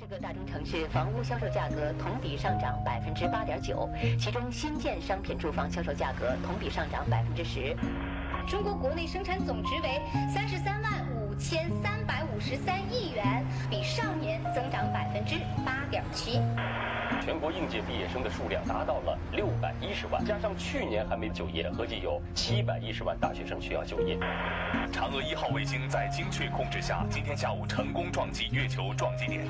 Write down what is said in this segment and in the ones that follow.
十个大中城市房屋销售价格同比上涨百分之八点九，其中新建商品住房销售价格同比上涨百分之十。中国国内生产总值为三十三万五千三百五十三亿元，比上年增长百分之八点七。全国应届毕业生的数量达到了六百一十万，加上去年还没就业，合计有七百一十万大学生需要就业。嫦娥一号卫星在精确控制下，今天下午成功撞击月球撞击点。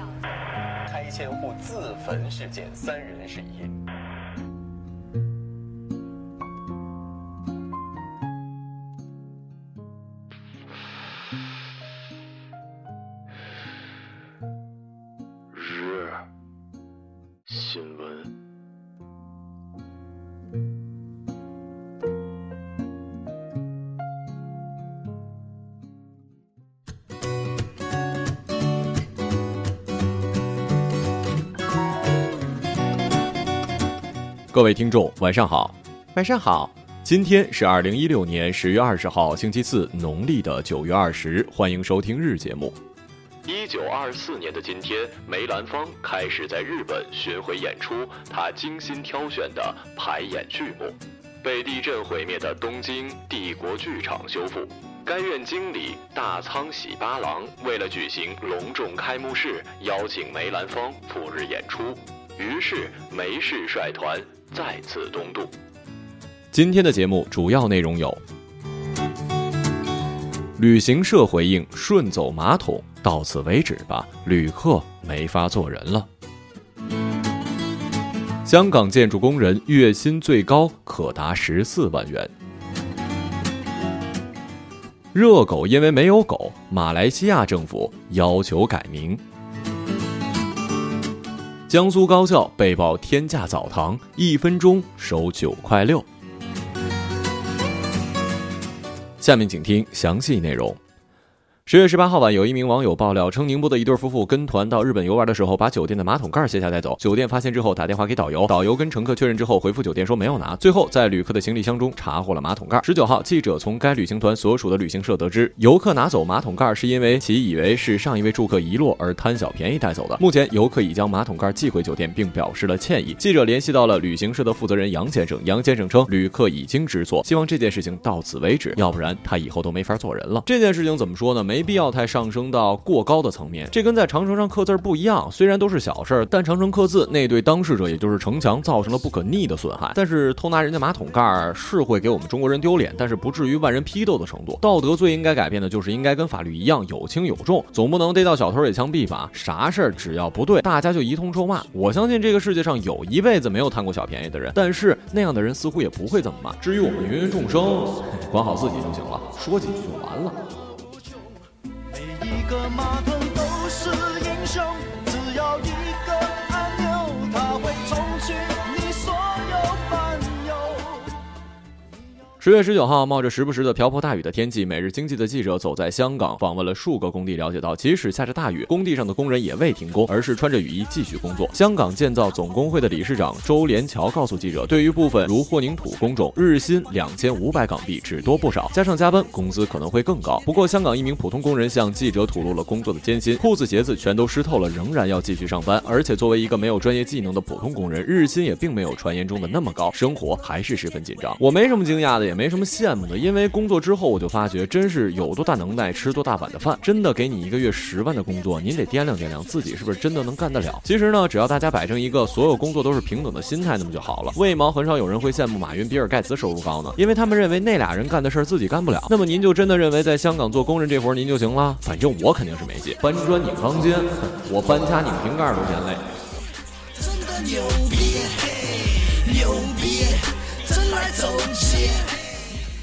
开千户自焚事件，三人失业。各位听众，晚上好，晚上好。今天是二零一六年十月二十号，星期四，农历的九月二十。欢迎收听日节目。一九二四年的今天，梅兰芳开始在日本巡回演出他精心挑选的排演剧目。被地震毁灭的东京帝国剧场修复，该院经理大仓喜八郎为了举行隆重开幕式，邀请梅兰芳赴日演出，于是梅氏率团再次东渡。今天的节目主要内容有：旅行社回应顺走马桶，到此为止吧，旅客没法做人了。香港建筑工人月薪最高可达十四万元。热狗因为没有狗，马来西亚政府要求改名。江苏高校被曝天价澡堂，一分钟收九块六。下面请听详细内容。十月十八号晚，有一名网友爆料称，宁波的一对夫妇跟团到日本游玩的时候，把酒店的马桶盖卸下带走。酒店发现之后，打电话给导游，导游跟乘客确认之后，回复酒店说没有拿。最后，在旅客的行李箱中查获了马桶盖。十九号，记者从该旅行团所属的旅行社得知，游客拿走马桶盖是因为其以为是上一位住客遗落而贪小便宜带走的。目前，游客已将马桶盖寄回酒店，并表示了歉意。记者联系到了旅行社的负责人杨先生，杨先生称，旅客已经知错，希望这件事情到此为止，要不然他以后都没法做人了。这件事情怎么说呢？没没必要太上升。到过高的层面，这跟在长城上刻字不一样。虽然都是小事儿，但长城刻字那对当事者，也就是城墙，造成了不可逆的损害。但是偷拿人家马桶盖儿是会给我们中国人丢脸，但是不至于万人批斗的程度。道德最应该改变的就是应该跟法律一样有轻有重，总不能逮到小偷也枪毙吧？啥事儿只要不对，大家就一通臭骂。我相信这个世界上有一辈子没有贪过小便宜的人，但是那样的人似乎也不会这么骂。至于我们芸芸众生，管好自己就行了，说几句就完了。个马桶十月十九号，冒着时不时的瓢泼大雨的天气，每日经济的记者走在香港，访问了数个工地，了解到，即使下着大雨，工地上的工人也未停工，而是穿着雨衣继续工作。香港建造总工会的理事长周连桥告诉记者，对于部分如混凝土工种，日薪两千五百港币只多不少，加上加班，工资可能会更高。不过，香港一名普通工人向记者吐露了工作的艰辛，裤子鞋子全都湿透了，仍然要继续上班。而且，作为一个没有专业技能的普通工人，日薪也并没有传言中的那么高，生活还是十分紧张。我没什么惊讶的，也没什么羡慕的，因为工作之后我就发觉，真是有多大能耐吃多大碗的饭。真的给你一个月十万的工作，您得掂量掂量自己是不是真的能干得了。其实呢，只要大家摆正一个所有工作都是平等的心态，那么就好了。为毛很少有人会羡慕马云、比尔盖茨收入高呢？因为他们认为那俩人干的事儿自己干不了。那么您就真的认为在香港做工人这活儿您就行了？反正我肯定是没戏，搬砖拧钢筋，我搬家拧瓶盖都嫌累。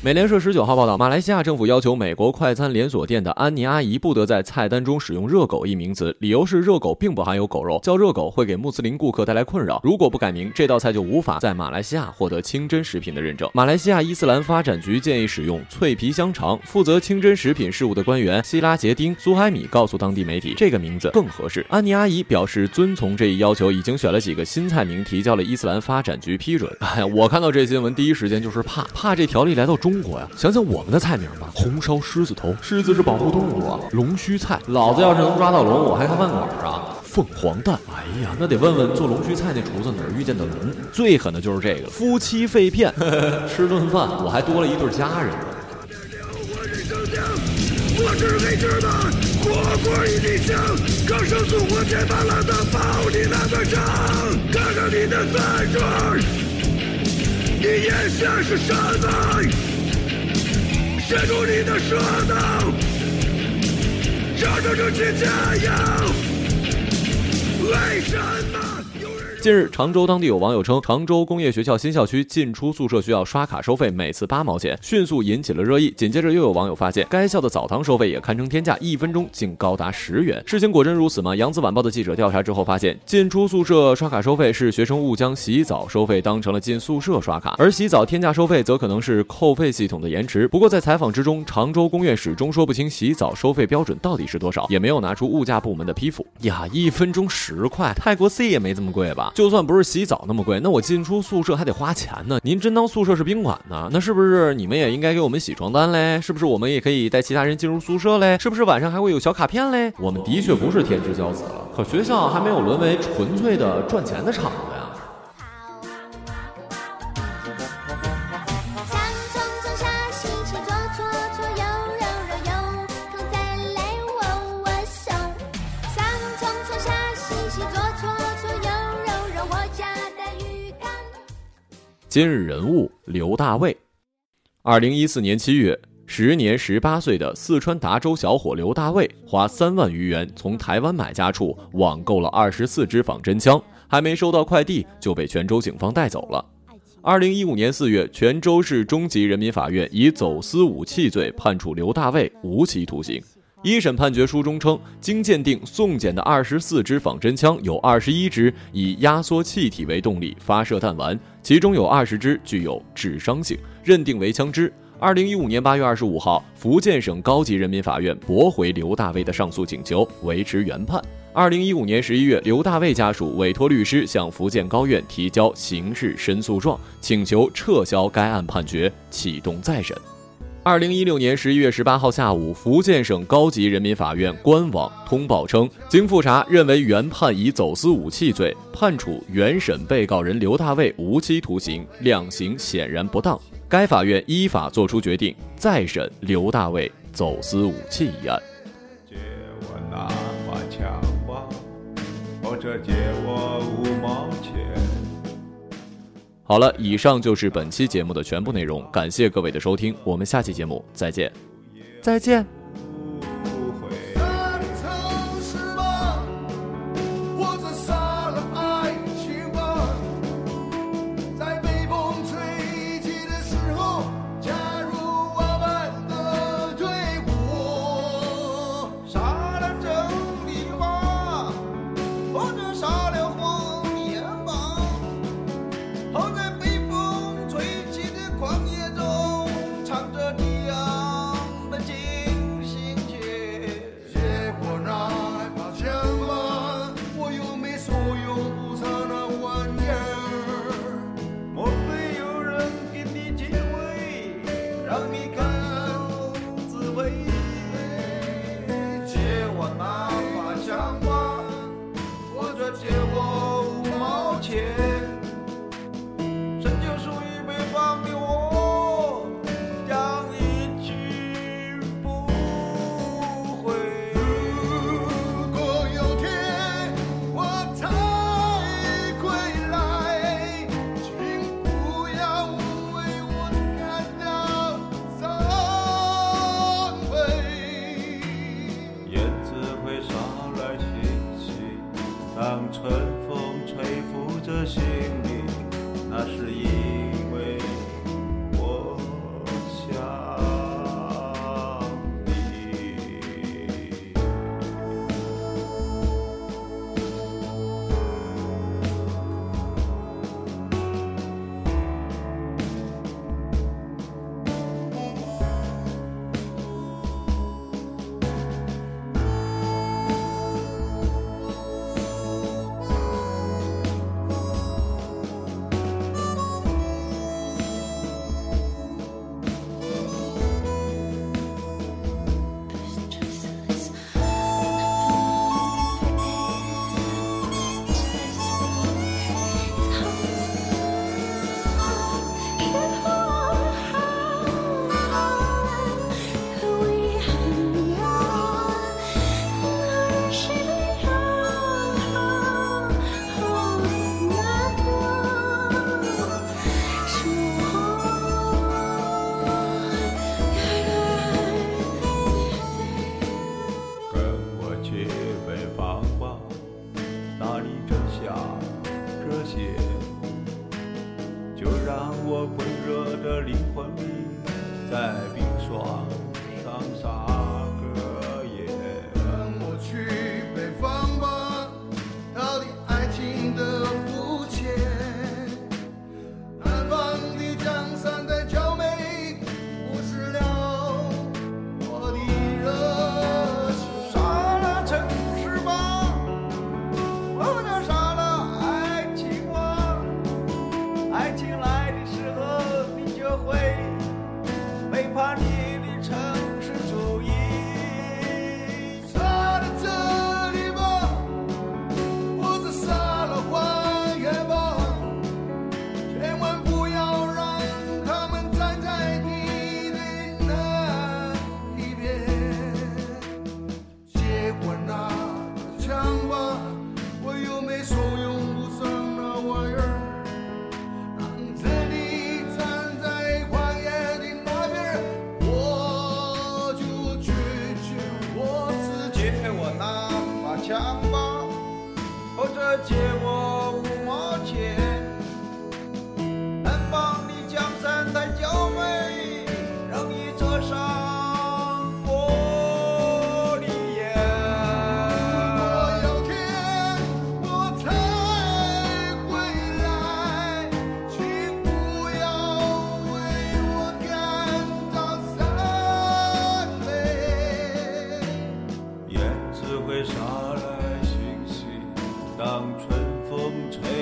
美联社十九号报道，马来西亚政府要求美国快餐连锁店的安妮阿姨不得在菜单中使用“热狗”一名词，理由是热狗并不含有狗肉，叫热狗会给穆斯林顾客带来困扰。如果不改名，这道菜就无法在马来西亚获得清真食品的认证。马来西亚伊斯兰发展局建议使用脆皮香肠。负责清真食品事务的官员希拉杰丁·苏海米告诉当地媒体，这个名字更合适。安妮阿姨表示遵从这一要求，已经选了几个新菜名，提交了伊斯兰发展局批准。哎，我看到这新闻第一时间就是怕，怕这条例来到中国呀！想想我们的菜名吧，红烧狮子头，狮子是保护动物啊。龙须菜，老子要是能抓到龙，我还开饭馆啊。凤凰蛋。哎呀，那得问问做龙须菜那厨子哪儿遇见的龙？最狠的就是这个夫妻肺片，吃顿饭我还多了一对家人。我是黑芝麻，火锅一滴香，刚上素火填满了的包你那个肠，看看你的你眼下是什么？伸出你的舌头，朝着这些加油，为什么？近日，常州当地有网友称，常州工业学校新校区进出宿舍需要刷卡收费，每次八毛钱，迅速引起了热议。紧接着，又有网友发现，该校的澡堂收费也堪称天价，一分钟竟高达十元。事情果真如此吗？扬子晚报的记者调查之后发现，进出宿舍刷卡收费是学生误将洗澡收费当成了进宿舍刷卡，而洗澡天价收费则可能是扣费系统的延迟。不过，在采访之中，常州工院始终说不清洗澡收费标准到底是多少，也没有拿出物价部门的批复。呀，一分钟十块，泰国 C 也没这么贵吧？就算不是洗澡那么贵，那我进出宿舍还得花钱呢。您真当宿舍是宾馆呢？那是不是你们也应该给我们洗床单嘞？是不是我们也可以带其他人进入宿舍嘞？是不是晚上还会有小卡片嘞？我们的确不是天之骄子了，可学校还没有沦为纯粹的赚钱的场今日人物刘大卫。二零一四年七月，时年十八岁的四川达州小伙刘大卫，花三万余元从台湾买家处网购了二十四支仿真枪，还没收到快递就被泉州警方带走了。二零一五年四月，泉州市中级人民法院以走私武器罪判处刘大卫无期徒刑。一审判决书中称，经鉴定，送检的二十四支仿真枪有二十一支以压缩气体为动力发射弹丸，其中有二十支具有致伤性，认定为枪支。二零一五年八月二十五号，福建省高级人民法院驳回刘大卫的上诉请求，维持原判。二零一五年十一月，刘大卫家属委托律师向福建高院提交刑事申诉状，请求撤销该案判决，启动再审。二零一六年十一月十八号下午，福建省高级人民法院官网通报称，经复查，认为原判以走私武器罪判处原审被告人刘大卫无期徒刑，量刑显然不当。该法院依法作出决定，再审刘大卫走私武器一案。借我那把枪吧，或者借我五毛钱。好了，以上就是本期节目的全部内容，感谢各位的收听，我们下期节目再见，再见。在当春风吹。